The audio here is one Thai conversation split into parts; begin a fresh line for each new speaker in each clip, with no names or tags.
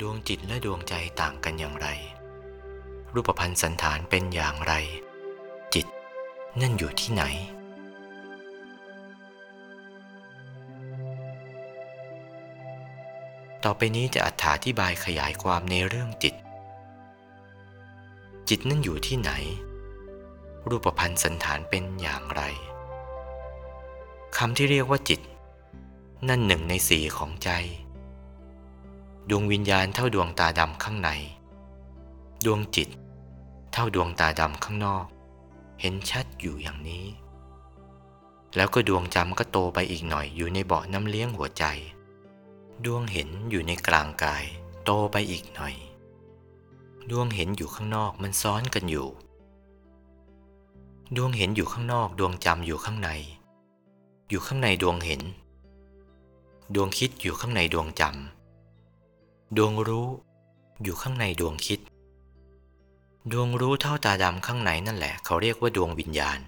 ดวงจิตและดวงใจต่างกันอย่างไร รูปพันธ์สันฐานเป็นอย่างไร จิตนั่นอยู่ที่ไหน ต่อไปนี้จะอธิบายขยายความในเรื่องจิต จิตนั่นอยู่ที่ไหน รูปพันธ์สันฐานเป็นอย่างไรคำที่เรียกว่าจิต นั่นหนึ่งในสี่ของใจ ดวงวิญญาณเท่าดวงตาดำข้างใน ดวงจิต เท่าดวงตาดำข้างนอก เห็นชัดอยู่อย่างนี้ แล้วก็ดวงจำก็โตไปอีกหน่อยอยู่ในเบาะน้ำเลี้ยงหัวใจ ดวงเห็นอยู่ในกลางกาย โตไปอีกหน่อย ดวงเห็นอยู่ข้างนอกมันซ้อนกันอยู่ ดวงเห็นอยู่ข้างนอก ดวงจำอยู่ข้างใน อยู่ข้างในดวงเห็น ดวงคิดอยู่ข้างในดวงจำ ดวงรู้อยู่ข้างในดวงคิด ดวงรู้เท่าตาดำข้างในนั่นแหละ เขาเรียกว่าดวงวิญญาณ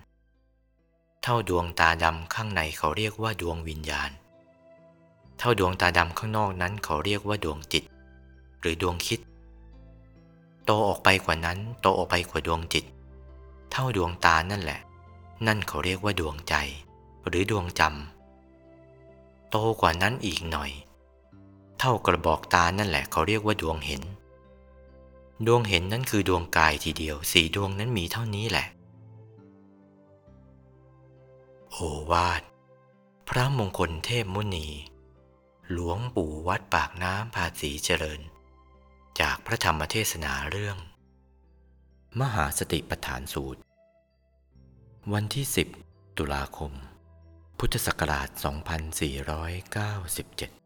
เท่าดวงตาดำข้างในเขาเรียกว่าดวงวิญญาณ เท่าดวงตาดำข้างนอกนั้นเขาเรียกว่าดวงจิต หรือดวงคิด โตออกไปกว่านั้นโตออกไปกว่าดวงจิต เท่าดวงตานั่นแหละ นั่นเขาเรียกว่าดวงใจ หรือดวงจำโตกว่านั้นอีกหน่อย เท่ากระบอกตานั่นแหละเขาเรียกว่าดวงเห็น ดวงเห็นนั่นคือดวงกายทีเดียวสีดวงนั้นมีเท่านี้แหละ โอวาท พระมงคลเทพมุนี หลวงปู่วัดปากน้ำภาษีเจริญ จากพระธรรมเทศนาเรื่อง มหาสติปัฏฐานสูตร วันที่ 10 ตุลาคม พุทธศักราช 2497